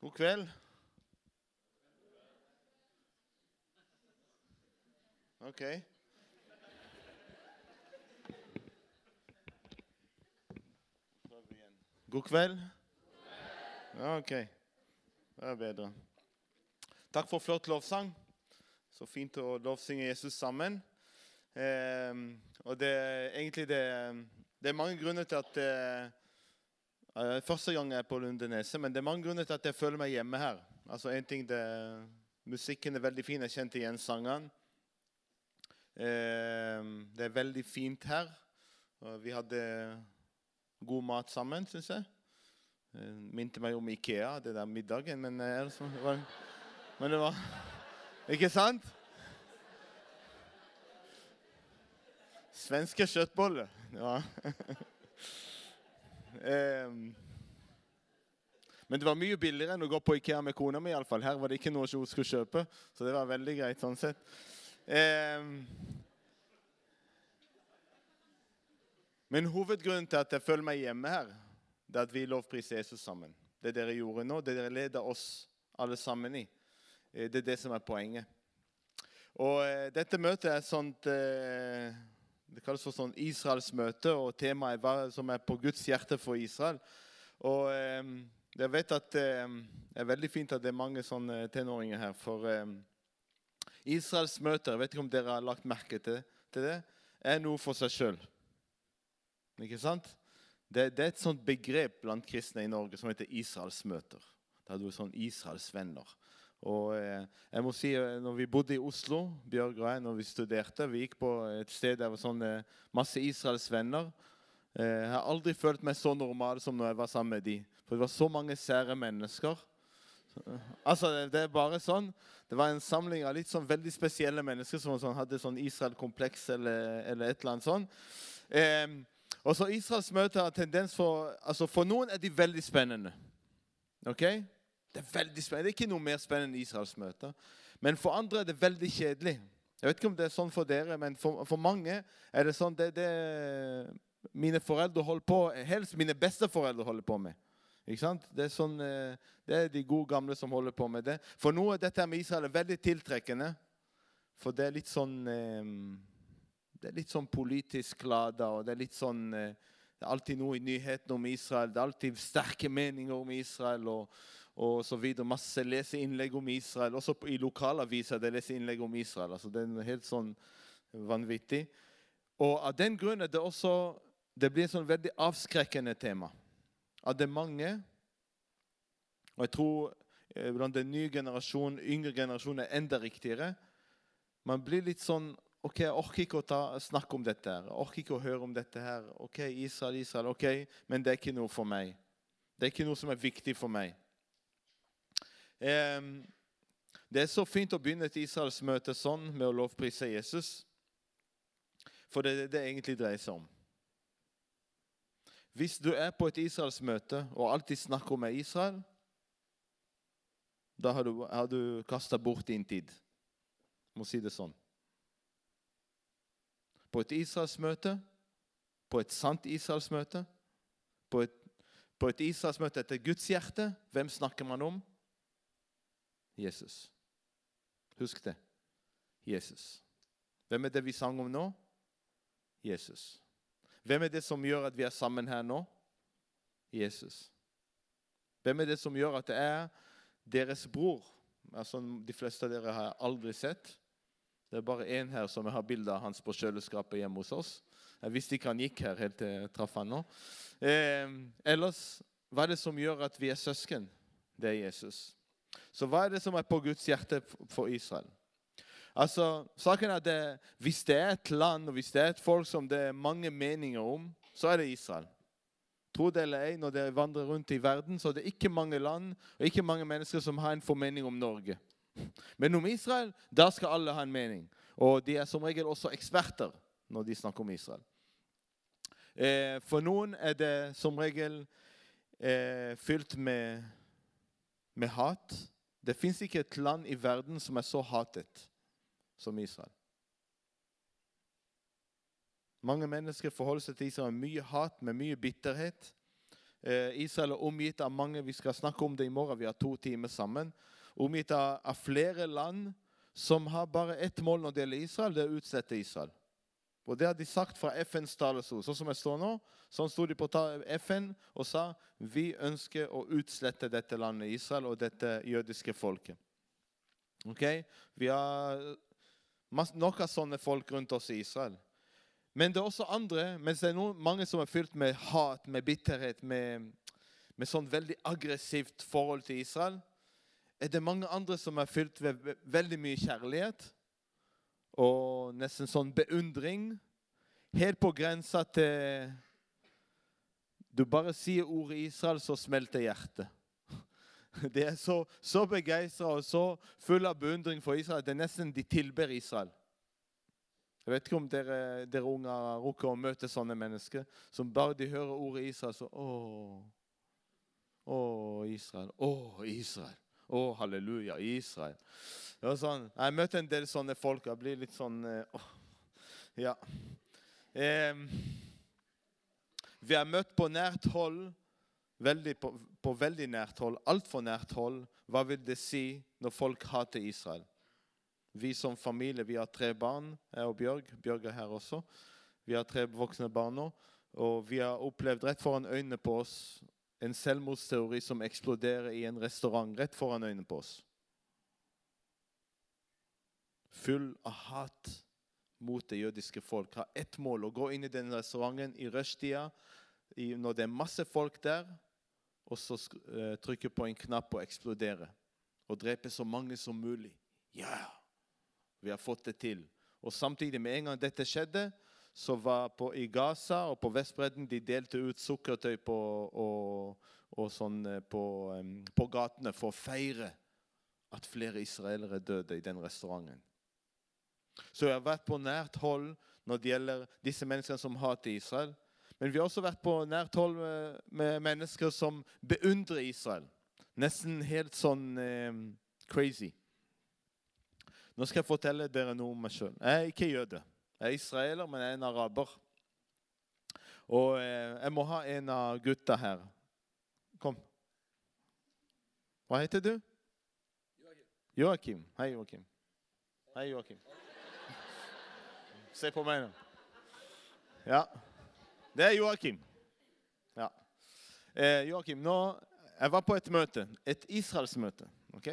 God kveld. OK. God kveld. Ja, OK. Det er bedre. Takk for flott lovsang. Så fint å lovsynge Jesus sammen. Eh, og det egentlig det, det er mange grunner til at eh, eh, Første gang jeg er på Lundeneset, men det er mange grunner til at jeg føler meg hjemme her. Altså en ting det, Musikken er veldig fin. Jeg kjente igjen sangene. Eh, det er veldig fint her. Vi hadde god mat sammen, syns jeg. Eh, minte meg om Ikea, det der middagen, men, altså, det var, men det var Ikke sant? Svenske kjøttboller. Ja. um, men det var mye billigere enn å gå på Ikea med kona mi. I alle fall. Her var det ikke noe hun skulle kjøpe, så det var veldig greit sånn sett. Um, men hovedgrunnen til at jeg føler meg hjemme her, det er at vi lovpriser Jesus sammen. Det dere gjorde nå, det dere leder oss alle sammen i. Eh, det er det som er poenget. Og eh, Dette møtet er sånt eh, Det kalles for sånn Israels møte, og temaet er hva som er på Guds hjerte for Israel. Og eh, jeg vet at eh, det er veldig fint at det er mange sånne tenåringer her. For eh, Israels møter, jeg vet ikke om dere har lagt merke til, til det, er noe for seg sjøl. Ikke sant? Det, det, er et sånt begrep blant kristne i Norge som heter Israels møter. Da er du sånn Israels venner. Og eh, jeg må si, eh, når vi bodde i Oslo, Bjørg og jeg, når vi studerte Vi gikk på et sted der var sånn, eh, masse Israels venner. Jeg har aldri følt meg så normal som når jeg var sammen med de. For det var så mange sære mennesker. Altså, Det er bare sånn. Det var en samling av litt sånn veldig spesielle mennesker som sånn, hadde sånn Israel-kompleks eller, eller, et eller annet sånt. Eh, og så Israels møter har tendens for altså For noen er de veldig spennende. ok? Det er veldig spennende. Det er ikke noe mer spennende enn Israels møter. Men for andre er det veldig kjedelig. Jeg vet ikke om det er sånn for dere, men for, for mange er det sånn det, det mine foreldre holder på Helst mine besteforeldre holder på med. Ikke sant? Det er, sånn, eh, det er de gode gamle som holder på med det. For noe dette med Israel er veldig tiltrekkende. For det er litt sånn eh, Det er litt sånn politisk lada, og det er litt sånn eh, Det er alltid noe i nyhetene om Israel. Det er alltid sterke meninger om Israel. og og så videre. Masse leseinnlegg om Israel. Også i lokalaviser det leser innlegg om Israel. altså Det er helt sånn vanvittig. Og av den grunn er det også det blir et sånn veldig avskrekkende tema. At det er mange Og jeg tror eh, blant den nye generasjonen, yngre generasjonen er enda riktigere. Man blir litt sånn OK, jeg orker ikke å ta, snakke om dette. her, Jeg orker ikke å høre om dette her. OK, Israel, Israel, OK, men det er ikke noe for meg. Det er ikke noe som er viktig for meg. Det er så fint å begynne et israelsmøte sånn med å lovprise Jesus. For det er det det egentlig dreier seg om. Hvis du er på et israelsmøte og alltid snakker om Israel, da har du, har du kasta bort din tid. Jeg må si det sånn. På et israelsmøte, på et sant israelsmøte, på et, på et israelsmøte etter Guds hjerte, hvem snakker man om? Jesus. Husk det. Jesus. Hvem er det vi sang om nå? Jesus. Hvem er det som gjør at vi er sammen her nå? Jesus. Hvem er det som gjør at det er deres bror? Altså, de fleste av dere har jeg aldri sett. Det er bare én her som jeg har bilde av hans på kjøleskapet hjemme hos oss. Jeg visste ikke han gikk her helt til jeg traff han nå. Eh, ellers, hva er det som gjør at vi er søsken? Det er Jesus. Så hva er det som er på Guds hjerte for Israel? Altså, saken er at Hvis det er et land og hvis det er et folk som det er mange meninger om, så er det Israel. Tro det eller ei, når dere vandrer rundt i verden, så er det ikke mange land og ikke mange mennesker som har en formening om Norge. Men om Israel, da skal alle ha en mening. Og de er som regel også eksperter når de snakker om Israel. Eh, for noen er det som regel eh, fylt med med hat. Det fins ikke et land i verden som er så hatet som Israel. Mange mennesker forholder seg til Israel med mye hat, med mye bitterhet. Eh, Israel er omgitt av mange Vi skal snakke om det i morgen. Vi har to timer sammen. Omgitt av, flere land som har bare ett mål når det gjelder Israel. Det er å utsette Israel. Og Det har de sagt fra FNs talerstol. Sånn som jeg står nå, sånn sto de på FN og sa vi ønsker å utslette dette landet Israel og dette jødiske folket. Ok? Vi har nok av sånne folk rundt oss i Israel. Men det er også andre, mens det er noen, mange som er fylt med hat, med bitterhet, med, med sånn veldig aggressivt forhold til Israel, er det mange andre som er fylt med veldig mye kjærlighet og nesten sånn beundring. Helt på grensa til Du bare sier ordet Israel, så smelter hjertet. De er så, så begeistra og så full av beundring for Israel at det er nesten de tilber Israel. Jeg vet ikke om dere, dere unger rukker å møte sånne mennesker som bare de hører ordet Israel, så Å, å Israel. Å, Israel. Å, halleluja, Israel. Det var sånn, Jeg møter en del sånne folk. Jeg blir litt sånn åh, Ja. Eh, vi har møtt på nært hold veldig på, på veldig nært hold, altfor nært hold, hva vil det si når folk hater Israel? Vi som familie vi har tre barn, jeg og Bjørg. Bjørg er her også. Vi har tre voksne barn nå. Og vi har opplevd rett foran øynene på oss en selvmordsteori som eksploderer i en restaurant rett foran øynene på oss. Full av hat mot det jødiske folk. Har ett mål å gå inn i den restauranten i rushtida når det er masse folk der, og så uh, trykke på en knapp og eksplodere. Og drepe så mange som mulig. Ja, vi har fått det til. Og samtidig, med en gang dette skjedde, så var på, i Gaza og på Vestbredden de delte ut sukkertøy på, og, og sånn eh, på, um, på, gatene for å feire at flere israelere døde i den restauranten. Så jeg har vært på nært hold når det gjelder disse menneskene som hater Israel. Men vi har også vært på nært hold med, med mennesker som beundrer Israel. Nesten helt sånn eh, crazy. Nå skal jeg fortelle dere noe om meg sjøl. Jeg er ikke jøde. Jeg er israeler, men jeg er en araber. Og eh, jeg må ha en av gutta her. Kom. Hva heter du? Joakim. Hei, Joakim. Hei, Joakim. Se på meg nå. Ja. Det er Joakim. Ja. Eh, Joakim, nå, jeg var på et møte, et Israelsmøte. ok?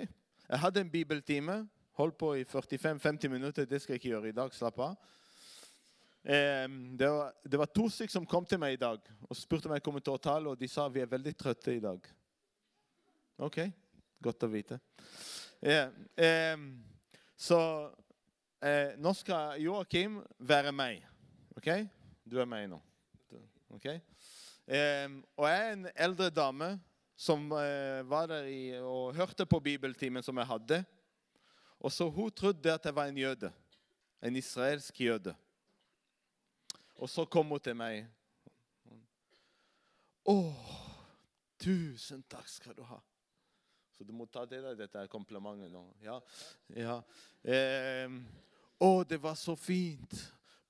Jeg hadde en bibeltime. Holdt på i 45-50 minutter. Det skal jeg ikke gjøre i dag. Slapp av. Det, var, det, var, to stykker som kom til meg i dag og spurte om jeg kom til å tale, og de sa vi er veldig trøtte i dag. OK. Godt å vite. Eh, så eh, nå skal Joakim være meg. OK? Du er meg nå. OK? Eh, og jeg er en eldre dame som eh, var der i, og hørte på bibeltimen som jeg hadde. Og så Hun trodde at jeg var en jøde. En israelsk jøde. Og så kom hun til meg. Å, tusen takk skal du ha. Så du må ta til deg dette komplimentet nå. Ja. ja. Eh, å, det var så fint.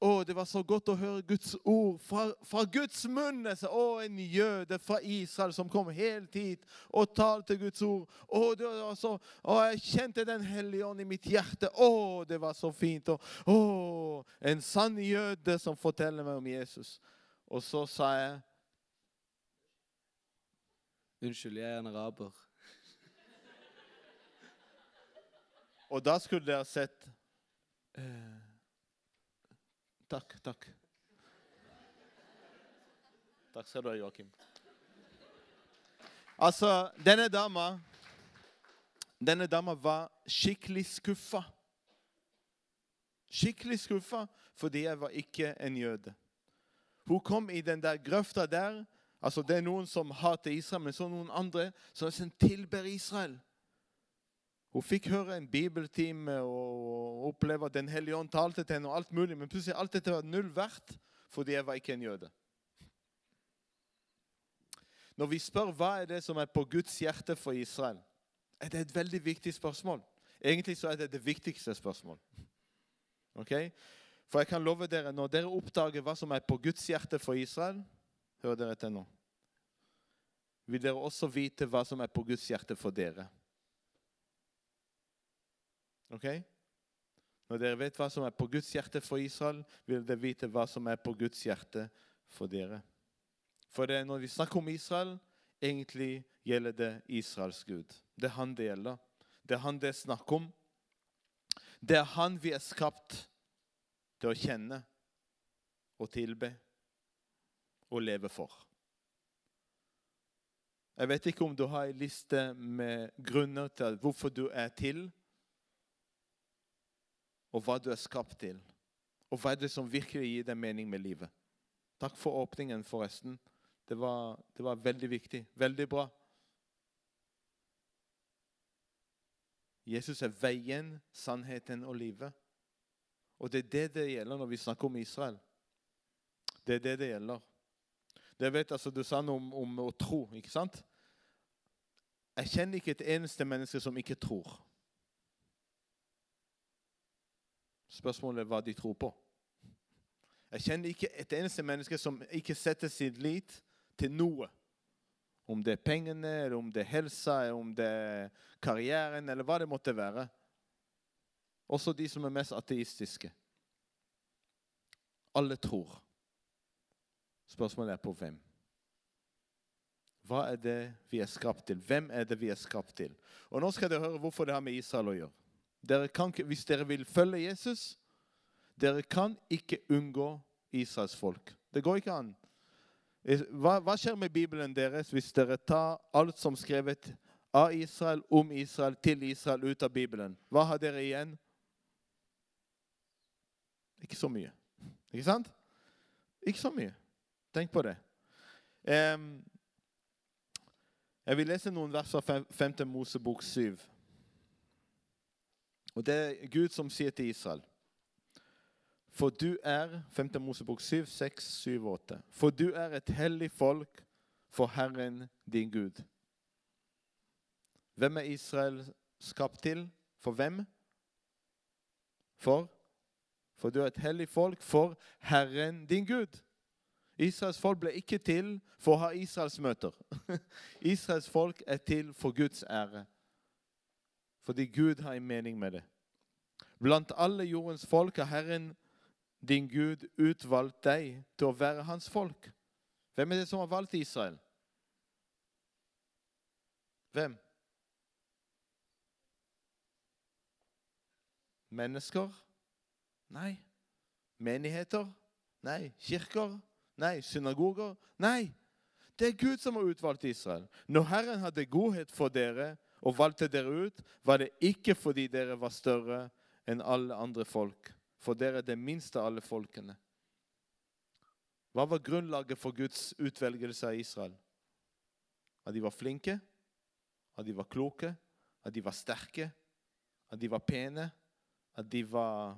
Å, det var så godt å høre Guds ord fra, fra Guds munn. Å, en jøde fra Israel som kom helt hit og talte Guds ord. Å, det var så, å jeg kjente Den hellige ånd i mitt hjerte. Å, det var så fint. Og, å, en sann jøde som forteller meg om Jesus. Og så sa jeg Unnskyld, jeg er en araber. Og da skulle dere sett eh, Takk, takk. Takk skal du ha, Joakim. Altså, denne dama Denne dama var skikkelig skuffa. Skikkelig skuffa fordi jeg var ikke en jøde. Hun kom i den der grøfta der. altså Det er noen som hater Israel, men så noen andre som tilber Israel. Hun fikk høre en bibeltime og oppleve at Den hellige ånd talte til henne. og alt mulig, Men plutselig alt dette var null verdt fordi jeg var ikke en jøde. Når vi spør hva er det som er på Guds hjerte for Israel, er det et veldig viktig spørsmål. Egentlig så er det det viktigste spørsmål. Okay? For jeg kan love dere, når dere oppdager hva som er på Guds hjerte for Israel Hør dere etter nå. vil dere også vite hva som er på Guds hjerte for dere. Ok? Når dere vet hva som er på Guds hjerte for Israel, vil dere vite hva som er på Guds hjerte for dere. For det, når vi snakker om Israel, egentlig gjelder det Israels Gud. Det er han det gjelder. Det er han det er snakk om. Det er han vi er skapt til å kjenne og tilbe og leve for. Jeg vet ikke om du har en liste med grunner til hvorfor du er til, og hva du er skapt til, og hva er det som virkelig gir deg mening med livet. Takk for åpningen, forresten. Det var, det var veldig viktig. Veldig bra. Jesus er veien, sannheten og livet. Og det er det det gjelder når vi snakker om Israel. Det er det det gjelder. Det vet altså, Du sa noe om, om å tro, ikke sant? Jeg kjenner ikke et eneste menneske som ikke tror. Spørsmålet er hva de tror på. Jeg kjenner ikke et eneste menneske som ikke setter sin lit til noe. Om det er pengene, eller om det er helsa, eller om det er karrieren, eller hva det måtte være. Også de som er mest ateistiske. Alle tror. Spørsmålet er på hvem. Hva er det vi er skapt til? Hvem er det vi er skapt til? Og Nå skal dere høre hvorfor det har med Israel å gjøre. Dere kan, hvis dere vil følge Jesus, dere kan ikke unngå Israels folk. Det går ikke an. Hva, hva skjer med Bibelen deres hvis dere tar alt som skrevet av Israel, om Israel, til Israel ut av Bibelen? Hva har dere igjen? Ikke så mye. Ikke sant? Ikke så mye. Tenk på det. Um, jeg vil lese noen vers fra 5. Mosebok 7. Og Det er Gud som sier til Israel For du er 5. Mosebok 7, 6, 7, 8. For du er et hellig folk for Herren din Gud. Hvem er Israel skapt til? For hvem? For? For du er et hellig folk for Herren din Gud. Israels folk ble ikke til for å ha Israels møter. Israels folk er til for Guds ære. Fordi Gud har en mening med det. Blant alle jordens folk har Herren din Gud utvalgt deg til å være hans folk. Hvem er det som har valgt Israel? Hvem? Mennesker? Nei. Menigheter? Nei. Kirker? Nei. Synagoger? Nei. Det er Gud som har utvalgt Israel. Når Herren hadde godhet for dere og valgte dere ut, var det ikke fordi dere var større enn alle andre folk, for dere er det minste av alle folkene. Hva var grunnlaget for Guds utvelgelse av Israel? At de var flinke, at de var kloke, at de var sterke, at de var pene, at de var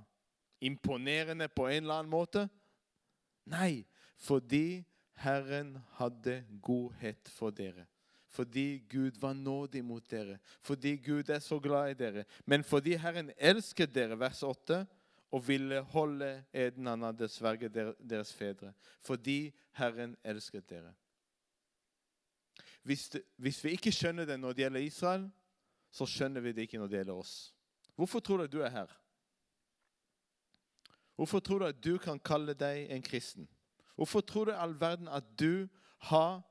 imponerende på en eller annen måte? Nei, fordi Herren hadde godhet for dere. Fordi Gud var nådig mot dere. Fordi Gud er så glad i dere. Men fordi Herren elsket dere, vers 8, og ville holde eden han hadde sverget deres fedre. Fordi Herren elsket dere. Hvis, det, hvis, vi ikke skjønner det når det gjelder Israel, så skjønner vi det ikke når det gjelder oss. Hvorfor tror du at du er her? Hvorfor tror du at du kan kalle deg en kristen? Hvorfor tror du i all verden at du har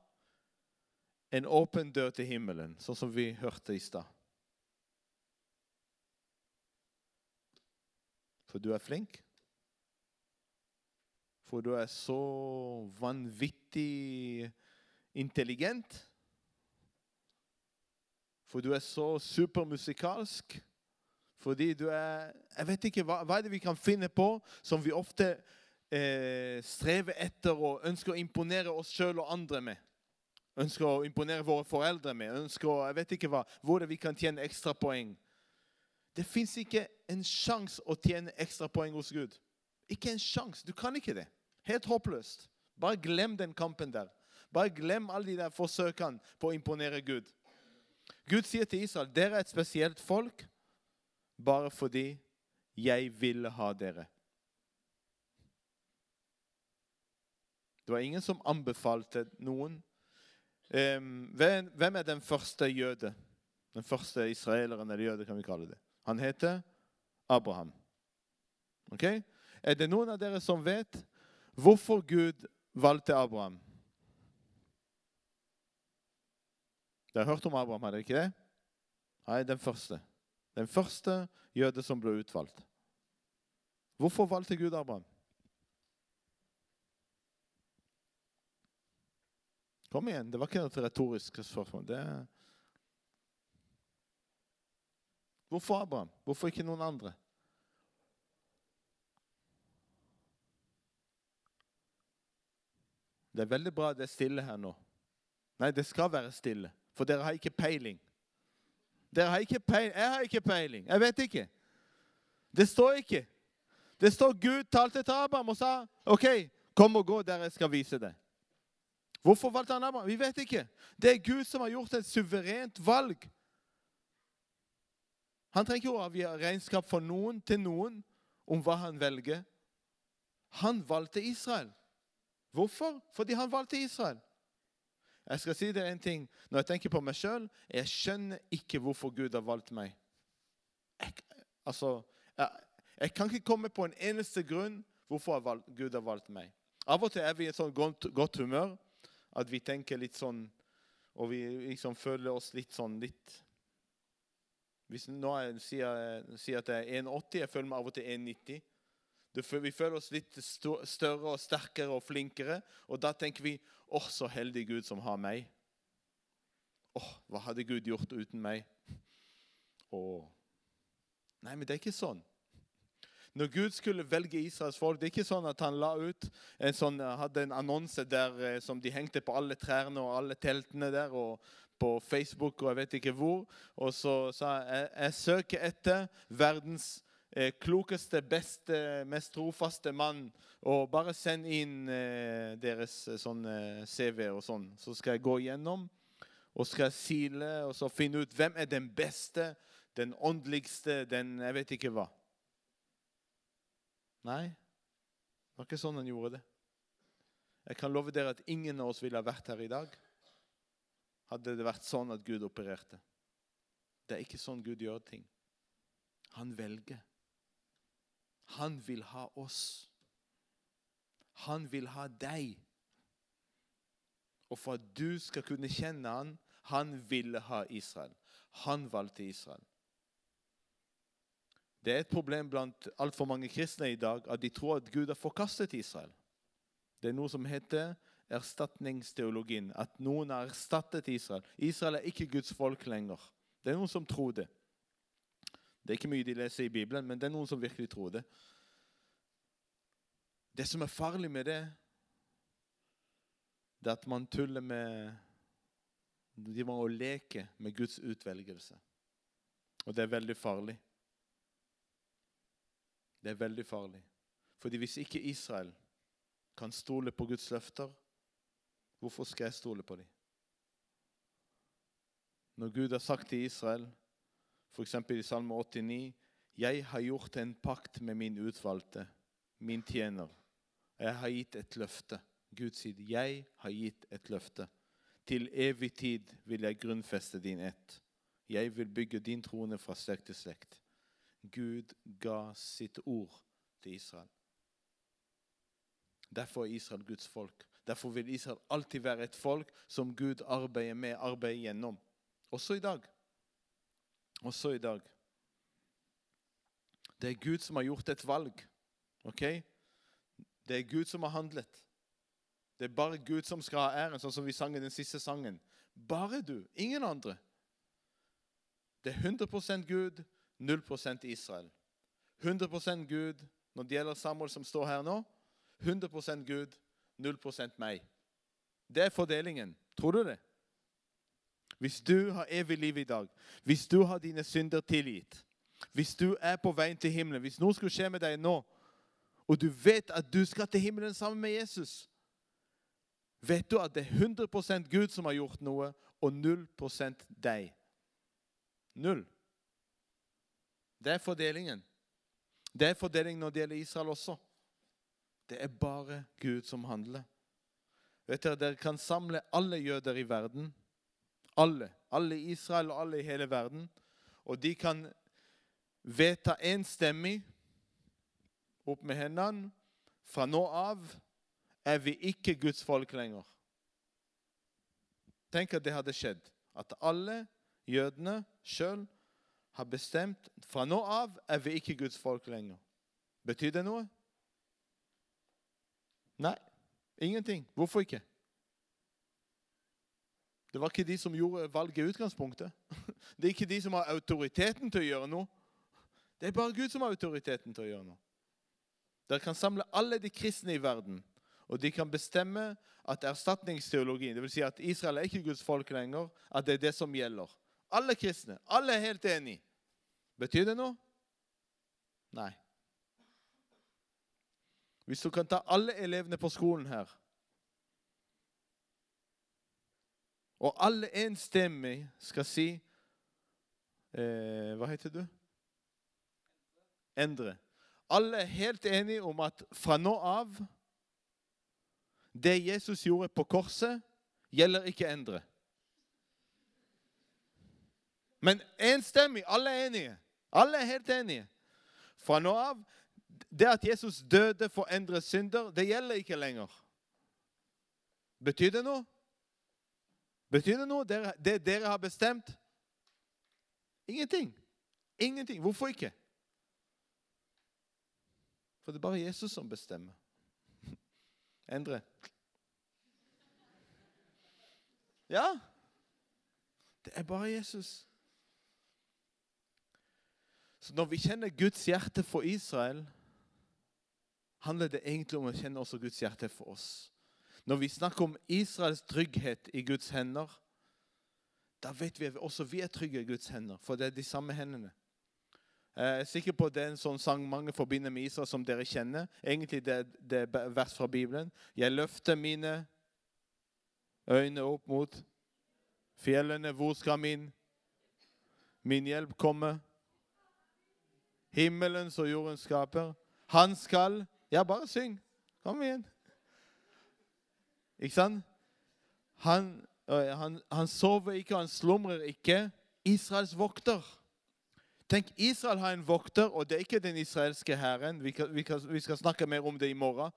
en åpen dør til himmelen, sånn som vi hørte i stad? For du er flink? For du er så vanvittig intelligent? For du er så supermusikalsk? Fordi du er Jeg vet ikke, hva, hva er det vi kan finne på som vi ofte eh, strever etter og ønsker å imponere oss sjøl og andre med? Ønsker å imponere våre foreldre med? Ønsker å, jeg vet ikke hva, Hvor vi kan tjene ekstra poeng? Det fins ikke en sjanse å tjene ekstra poeng hos Gud. Ikke en sjanse. Du kan ikke det. Helt håpløst. Bare glem den kampen der. Bare glem alle de der forsøkene på å imponere Gud. Gud sier til Israel dere er et spesielt folk bare fordi jeg ville ha dere. Det var ingen som anbefalte noen. Em, hvem hvem er den første jøde? Den første israeleren eller jøde, kan vi kalle det. Han heter Abraham. Ok? Er det noen av dere som vet hvorfor Gud valgte Abraham? Dere har hørt om Abraham, har dere ikke det? Nei, den første. Den første jøde som ble utvalgt. Hvorfor valgte Gud Abraham? Kom igjen, det var ikke noe retorisk spørsmål. Det... Hvorfor Abraham? Hvorfor ikke noen andre? Det er veldig bra det er stille her nå. Nei, det skal være stille, for dere har ikke peiling. Dere har ikke peiling. Jeg har ikke peiling. Jeg vet ikke. Det står ikke. Det står Gud talte til Abraham og sa OK, kom og gå der jeg skal vise deg. Hvorfor valgte han Abraham? Vi vet ikke. Det er Gud som har gjort et suverent valg. Han trenger ikke å avgi regnskap for noen til noen om hva han velger. Han valgte Israel. Hvorfor? Fordi han valgte Israel. Jeg skal si dere en ting. Når jeg tenker på meg sjøl, jeg skjønner ikke hvorfor Gud har valgt meg. Jeg, altså, jeg, jeg kan ikke komme på en eneste grunn hvorfor Gud har valgt meg. Av og til er vi i et sånt godt, humør at vi tenker litt sånn Og vi liksom føler oss litt sånn litt Hvis nå jeg sier, sier at jeg er 1,80, jeg føler meg av og til 1,90. Vi føler oss litt større og sterkere og flinkere. Og da tenker vi åh, så heldig Gud som har meg. Åh, hva hadde Gud gjort uten meg? Åh. Nei, men det er ikke sånn. Når Gud skulle velge Israels folk, det er ikke sånn at han la ut en sånn, hadde en annonse der eh, som de hengte på alle trærne og alle teltene der, og på Facebook og jeg vet ikke hvor. Og så sa jeg jeg søker etter verdens eh, klokeste, beste, mest trofaste mann. Og bare send inn eh, deres eh, CV og sånn. Så skal jeg gå igjennom og skal sile og så finne ut hvem er den beste, den åndeligste, den jeg vet ikke hva. Nei, det var ikke sånn han gjorde det. Jeg kan love dere at ingen av oss ville ha vært her i dag hadde det vært sånn at Gud opererte. Det er ikke sånn Gud gjør ting. Han velger. Han vil ha oss. Han vil ha deg. Og for at du skal kunne kjenne han, han ville ha Israel. Han valgte Israel. Det er et problem blant altfor mange kristne i dag at de tror at Gud har forkastet Israel. Det er noe som heter erstatningsteologien. At noen har erstattet Israel. Israel er ikke Guds folk lenger. Det er noen som tror det. Det er ikke mye de leser i Bibelen, men det er noen som virkelig tror det. Det som er farlig med det, det er at man tuller med De må leke med Guds utvelgelse. Og det er veldig farlig. Det er veldig farlig. Fordi hvis ikke Israel kan stole på Guds løfter, hvorfor skal jeg stole på dem? Når Gud har sagt til Israel, f.eks. i Salme 89 Jeg har gjort en pakt med min utvalgte, min tjener. Jeg har gitt et løfte. Gud sier, 'Jeg har gitt et løfte.' Til evig tid vil jeg grunnfeste din ett. Jeg vil bygge din trone fra slekt til slekt. Gud ga sitt ord til Israel. Derfor er Israel Guds folk. Derfor vil Israel alltid være et folk som Gud arbeider med, arbeider gjennom. Også i dag. Også i dag. Det er Gud som har gjort et valg. ok? Det er Gud som har handlet. Det er bare Gud som skal ha æren, sånn som vi sang i den siste sangen. Bare du, ingen andre. Det er 100% Gud, 0% Israel. 100% Gud når det gjelder Samuel som står her nå. 100% Gud, 0% meg. Det er fordelingen. Tror du det? Hvis du har evig liv i dag, hvis du har dine synder tilgitt, hvis du er på veien til himmelen, hvis noe skulle skje med deg nå, og du vet at du skal til himmelen sammen med Jesus, vet du at det er 100% Gud som har gjort noe, og 0% deg. Null. Det er fordelingen. Det er fordelingen når det gjelder Israel også. Det er bare Gud som handler. Vet dere, Dere kan samle alle jøder i verden. Alle. Alle i Israel og alle i hele verden. Og de kan vedta enstemmig opp med hendene fra nå av er vi ikke Guds folk lenger. Tenk at det hadde skjedd. At alle jødene sjøl har bestemt fra nå av er vi ikke Guds folk lenger. Betyr det noe? Nei. Ingenting. Hvorfor ikke? Det var ikke de som gjorde valget i utgangspunktet. Det er ikke de som har autoriteten til å gjøre noe. Det er bare Gud som har autoriteten til å gjøre noe. Dere kan samle alle de kristne i verden, og de kan bestemme at erstatningsteologien, dvs. Si at Israel er ikke Guds folk lenger, at det er det som gjelder. Alle kristne. Alle er helt enige. Betyr det noe? Nei. Hvis du kan ta alle elevene på skolen her Og alle enstemmig skal si eh, Hva heter du? Endre. Alle er helt enige om at fra nå av Det Jesus gjorde på korset, gjelder ikke endre. Men enstemmig. Alle er enige. Alle er helt enige. Fra nå av Det at Jesus døde for endre synder, det gjelder ikke lenger. Betyr det noe? Betyr det noe, det dere har bestemt? Ingenting. Ingenting. Hvorfor ikke? For det er bare Jesus som bestemmer. Endre. Ja. Det er bare Jesus. Så når vi kjenner Guds hjerte for Israel, handler det egentlig om å kjenne også Guds hjerte for oss. Når vi snakker om Israels trygghet i Guds hender, da vet vi at også vi er trygge i Guds hender, for det er de samme hendene. Jeg er sikker på at det er en sånn sang mange forbinder med Israel, som dere kjenner. Egentlig det, det er vers fra Bibelen. Jeg løfter mine øyne opp mot fjellene. Hvor skal min, min hjelp komme? Himmelens og jordens skaper. Han skal Ja, bare syng. Kom igjen. Ikke sant? Han, han, han sover ikke, han slumrer ikke. Israels vokter. Tenk, Israel har en vokter, og det er ikke den israelske hæren. Vi, vi, vi, skal snakke mer om det i morgen.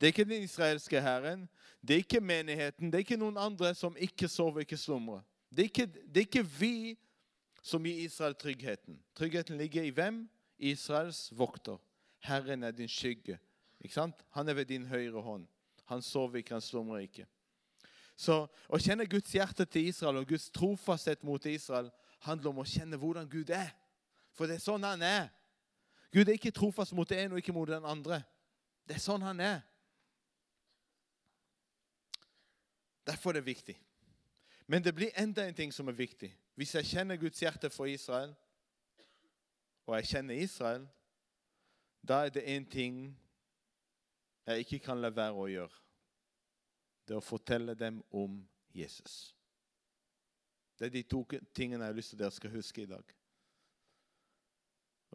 Det er ikke den israelske hæren. Det er ikke menigheten. Det er ikke noen andre som ikke sover, ikke slumrer. Det det er ikke vi som gir Israel tryggheten. Tryggheten ligger i hvem? Israels vokter. Herren er din skygge. Ikke sant? Han er ved din høyre hånd. Han sover ikke, han slumrer ikke. Så Å kjenne Guds hjerte til Israel og Guds trofasthet mot Israel handler om å kjenne hvordan Gud er. For det er sånn han er. Gud er ikke trofast mot ene og ikke mot den andre. Det er sånn han er. Derfor er det viktig. Men det blir enda en ting som er viktig. Hvis jeg kjenner Guds hjerte for Israel, og jeg kjenner Israel, da er det én ting jeg ikke kan la være å gjøre. Det er å fortelle dem om Jesus. Det er de to tingene jeg har lyst til dere skal huske i dag.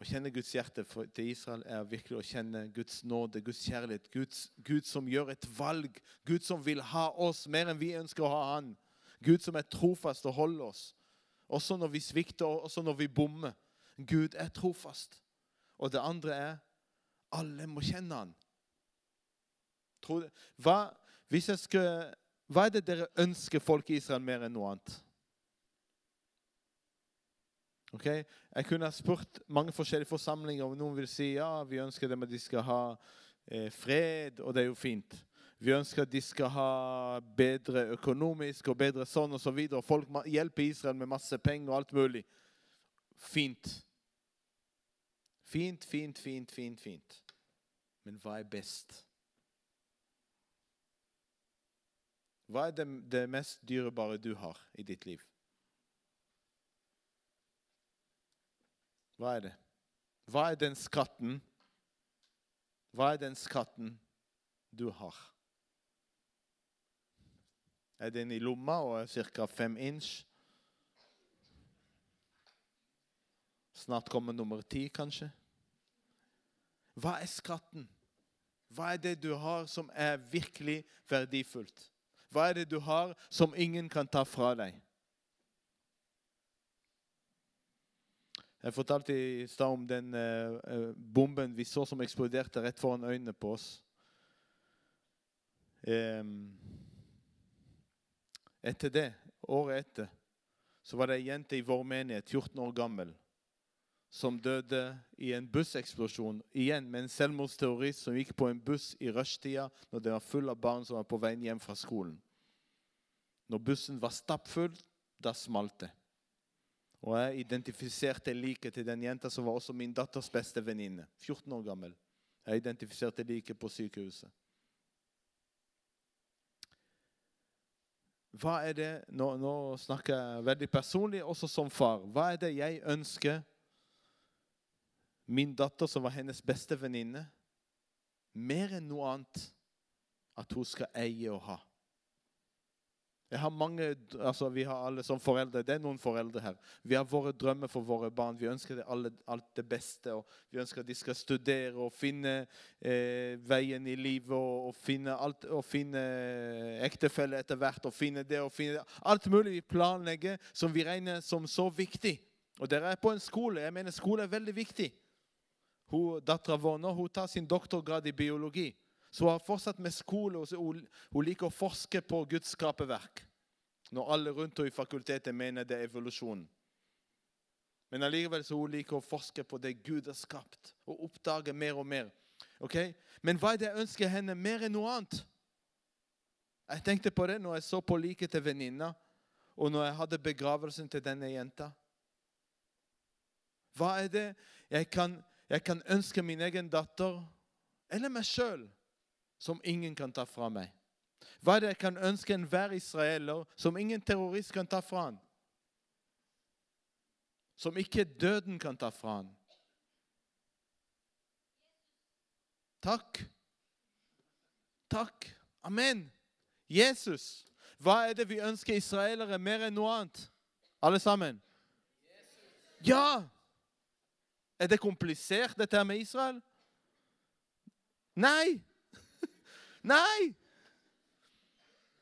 Å kjenne Guds hjerte til Israel er virkelig å kjenne Guds nåde, Guds kjærlighet. Guds, Gud som gjør et valg. Gud som vil ha oss mer enn vi ønsker å ha Han. Gud som er trofast og holder oss. Også når vi svikter, også når vi bommer. Gud er trofast. Og det andre er alle må kjenne Han. Hva, skal, hva er det dere ønsker folk i Israel mer enn noe annet? Ok, Jeg kunne ha spurt mange forskjellige forsamlinger om noen vil si ja, vi ønsker dem at de skal ha eh, fred, og det er jo fint. Vi ønsker at de skal ha bedre økonomisk og bedre sånn og så videre. Folk hjelper Israel med masse penger og alt mulig. Fint. Fint, fint, fint, fint, fint. Men hva er best? Hva er det, det mest dyrebare du har i ditt liv? Hva er det? Hva er den skatten? Hva er den skatten du har? Er den i lomma og er ca. fem inch? Snart kommer nummer ti, kanskje? Hva er skatten? Hva er det du har som er virkelig verdifullt? Hva er det du har som ingen kan ta fra deg? Jeg fortalte i stad om den eh, bomben vi så som eksploderte rett foran øynene på oss. Em, etter det, året etter, så var det ei jente i vår menighet, 14 år gammel, som døde i en busseksplosjon. Igjen med en selvmordsterrorist som gikk på en buss i rushtida når det var full av barn som var på vei hjem fra skolen. Når bussen var stappfull, da smalt det. Og jeg identifiserte liket til den jenta som var også min datters beste venninne. 14 år gammel. Jeg identifiserte liket på sykehuset. Hva er det, nå, nå snakker jeg veldig personlig, også som far. Hva er det jeg ønsker min datter, som var hennes beste venninne, mer enn noe annet, at hun skal eie og ha? Jeg har mange, altså Vi har alle som foreldre. Det er noen foreldre her. Vi har våre drømmer for våre barn. Vi ønsker det alle, alt det beste. og Vi ønsker at de skal studere og finne eh, veien i livet og, og finne, alt, og finne ektefelle etter hvert. og finne det og finne det. Alt mulig vi planlegger som vi regner som så viktig. Og dere er på en skole. Jeg mener skole er veldig viktig. Dattera vår nå, tar sin doktorgrad i biologi. Så hun har fortsatt med skole, og hun, liker å forske på Guds skaperverk. Når alle rundt henne i fakultetet mener det er evolusjon. Men allikevel så hun liker å forske på det Gud har skapt, og oppdage mer og mer. Ok? Men hva er det jeg ønsker henne mer enn noe annet? Jeg tenkte på det når jeg så på liket til venninna, og når jeg hadde begravelsen til denne jenta. Hva er det jeg kan, jeg kan ønske min egen datter, eller meg sjøl, som ingen kan ta fra meg. Hva er det jeg kan ønske enhver israeler som ingen terrorist kan ta fra han? Som ikke døden kan ta fra han? Takk. Takk. Amen. Jesus. Hva er det vi ønsker israelere mer enn noe annet? Alle sammen? Ja! Er det komplisert, dette her med Israel? Nei! Nei!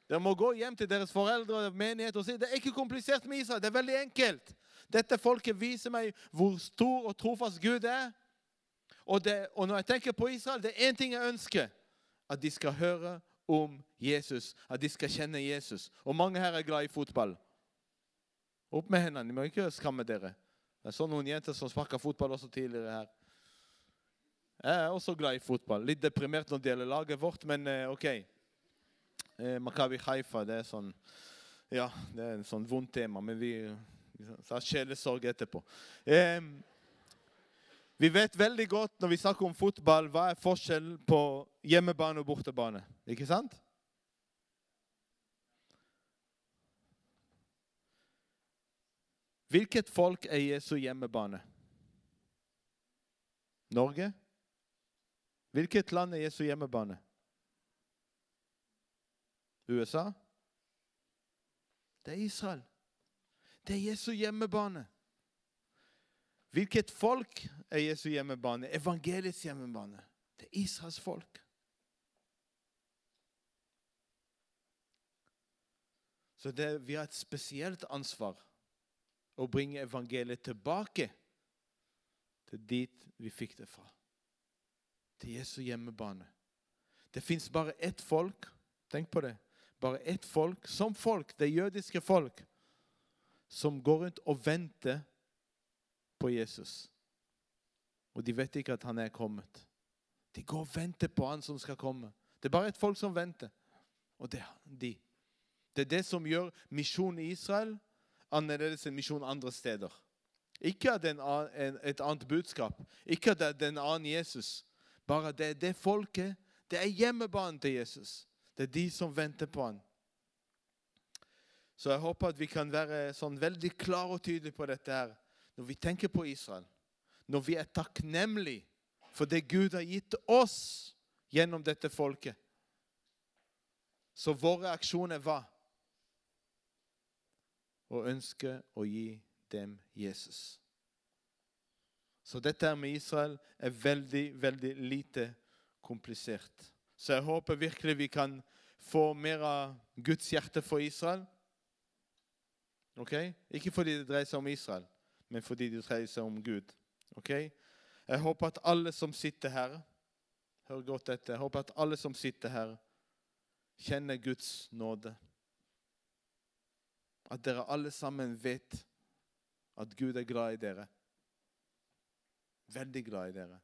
Dere må gå hjem til deres foreldre og menighet og si det er ikke komplisert med Israel. Det er veldig enkelt. Dette folket viser meg hvor stor og trofast Gud er. Og, det, og når jeg tenker på Israel, det er én ting jeg ønsker. At de skal høre om Jesus. At de skal kjenne Jesus. Og mange her er glad i fotball. Opp med hendene. De må ikke skamme dere. Jeg så noen jenter som sparka fotball også tidligere her. Jeg er også glad i fotball. Litt deprimert når det gjelder laget vårt, men eh, OK. Eh, Makabi Haifa det er sånn Ja, det er en sånn vondt tema, men vi har sjelesorg etterpå. Vi vet veldig godt når vi snakker om fotball, hva er forskjellen på hjemmebane og bortebane. Ikke sant? Hvilket folk er Jesu hjemmebane? Norge? Hvilket land er Jesu hjemmebane? USA? Det er Israel. Det er Jesu hjemmebane. Hvilket folk er Jesu hjemmebane? Evangeliets hjemmebane. Det er Israels folk. Så det, vi har et spesielt ansvar å bringe evangeliet tilbake til dit vi fikk det fra til Jesu hjemmebane. Det fins bare ett folk. Tenk på det. Bare ett folk, som folk, det jødiske folk, som går rundt og venter på Jesus. Og de vet ikke at han er kommet. De går og venter på han som skal komme. Det er bare et folk som venter. Og det er de. Det er det som gjør misjonen i Israel annerledes enn misjon andre steder. Ikke at det er et annet budskap, ikke at det er en annen Jesus, bare det, det folket, det er hjemmebanen til Jesus. Det er de som venter på han. Så jeg håper at vi kan være sånn veldig klare og tydelige på dette her når vi tenker på Israel. Når vi er takknemlige for det Gud har gitt oss gjennom dette folket. Så våre reaksjon er hva? ønsker ønske å gi dem Jesus. Så dette med Israel er veldig, veldig lite komplisert. Så jeg håper virkelig vi kan få mer av Guds hjerte for Israel? Ok? Ikke fordi det dreier seg om Israel, men fordi det dreier seg om Gud. Ok? Jeg håper at alle som sitter her Hør godt etter. Jeg håper at alle som sitter her, kjenner Guds nåde. At dere alle sammen vet at Gud er glad i dere. Veldig glad i dere.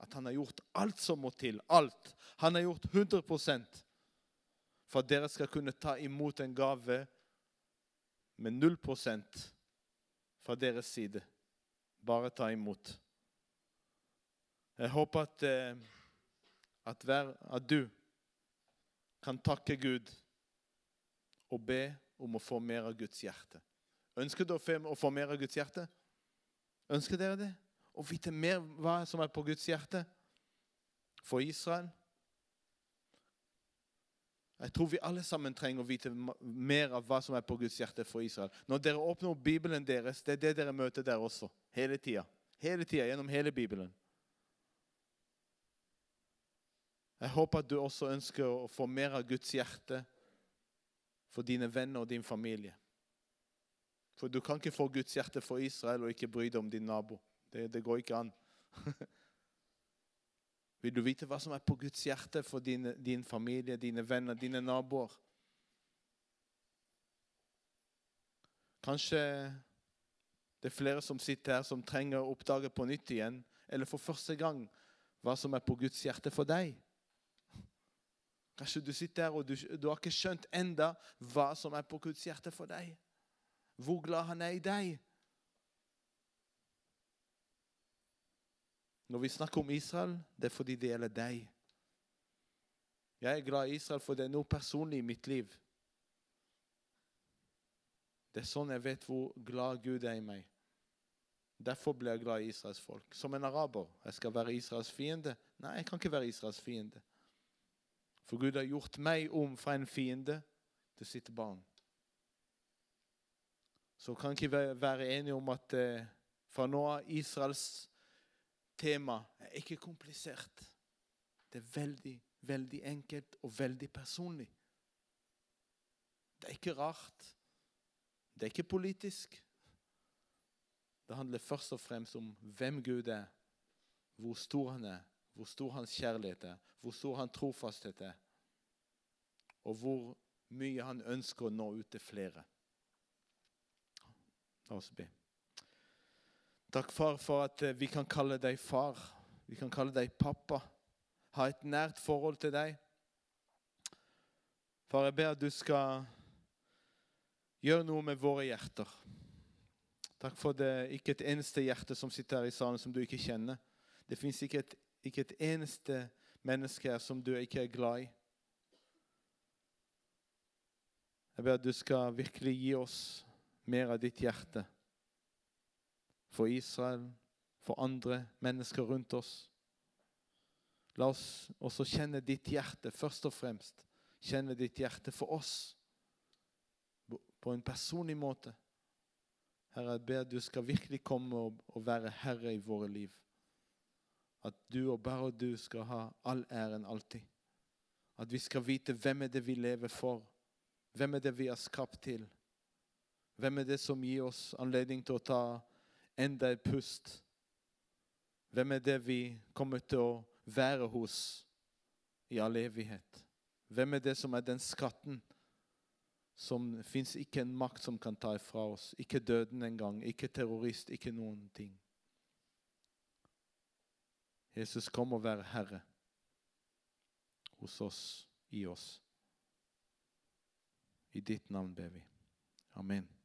At han har gjort alt som må til. Alt. Han har gjort 100% for at dere skal kunne ta imot en gave med 0% fra deres side. Bare ta imot. Jeg håper at, eh, at, hver, at du kan takke Gud og be om å få mer av Guds hjerte. Ønsker du å få mer av Guds hjerte? Ønsker dere det? Å vite mer hva som er på Guds hjerte for Israel? Jeg tror vi alle sammen trenger å vite mer av hva som er på Guds hjerte for Israel. Når dere åpner Bibelen deres, det er det dere møter der også. Hele tida. Hele tida, gjennom hele Bibelen. Jeg håper at du også ønsker å få mer av Guds hjerte for dine venner og din familie. For du kan ikke få Guds hjerte for Israel og ikke bry deg om din nabo. Det, det går ikke an. Vil du vite hva som er på Guds hjerte for din, din familie, dine venner, dine naboer? Kanskje det er flere som sitter her, som trenger å oppdage på nytt igjen, eller for første gang, hva som er på Guds hjerte for deg. Kanskje du sitter her og du, du har ikke skjønt enda hva som er på Guds hjerte for deg. Hvor glad han er i deg. Når vi snakker om Israel, det er fordi det gjelder deg. Jeg er glad i Israel, for det er noe personlig i mitt liv. Det er sånn jeg vet hvor glad Gud er i meg. Derfor blir jeg glad i Israels folk. Som en araber. Jeg skal være Israels fiende. Nei, jeg kan ikke være Israels fiende. For Gud har gjort meg om fra en fiende til sitt barn. Så kan ikke vi være enige om at eh, fra nå av Israels tema er ikke komplisert. Det er veldig, veldig enkelt og veldig personlig. Det er ikke rart. Det er ikke politisk. Det handler først og fremst om hvem Gud er, hvor stor han er, hvor stor hans kjærlighet er, hvor stor hans trofasthet er, og hvor mye han ønsker å nå ut til flere. La oss be. Takk, far, for at eh, vi kan kalle deg far. Vi kan kalle deg pappa. Ha et nært forhold til deg. Far, jeg ber at du skal gjøre noe med våre hjerter. Takk for det ikke et eneste hjerte som sitter her i salen som du ikke kjenner. Det fins ikke, ikke, et eneste menneske her som du ikke er glad i. Jeg ber at du skal virkelig gi oss mer av ditt hjerte for Israel, for andre mennesker rundt oss. La oss også kjenne ditt hjerte først og fremst. Kjenne ditt hjerte for oss på en personlig måte. Herre, jeg ber du skal virkelig komme og være herre i våre liv. At du og bare du skal ha all æren alltid. At vi skal vite hvem er det vi lever for. Hvem er det vi er skapt til? Hvem er det som gir oss anledning til å ta enda et pust. Hvem er det vi kommer til å være hos i all evighet? Hvem er det som er den skatten som fins ikke en makt som kan ta ifra oss? Ikke døden engang, ikke terrorist, ikke noen ting. Jesus, kom og vær Herre hos oss, i oss. I ditt navn ber vi. Amen.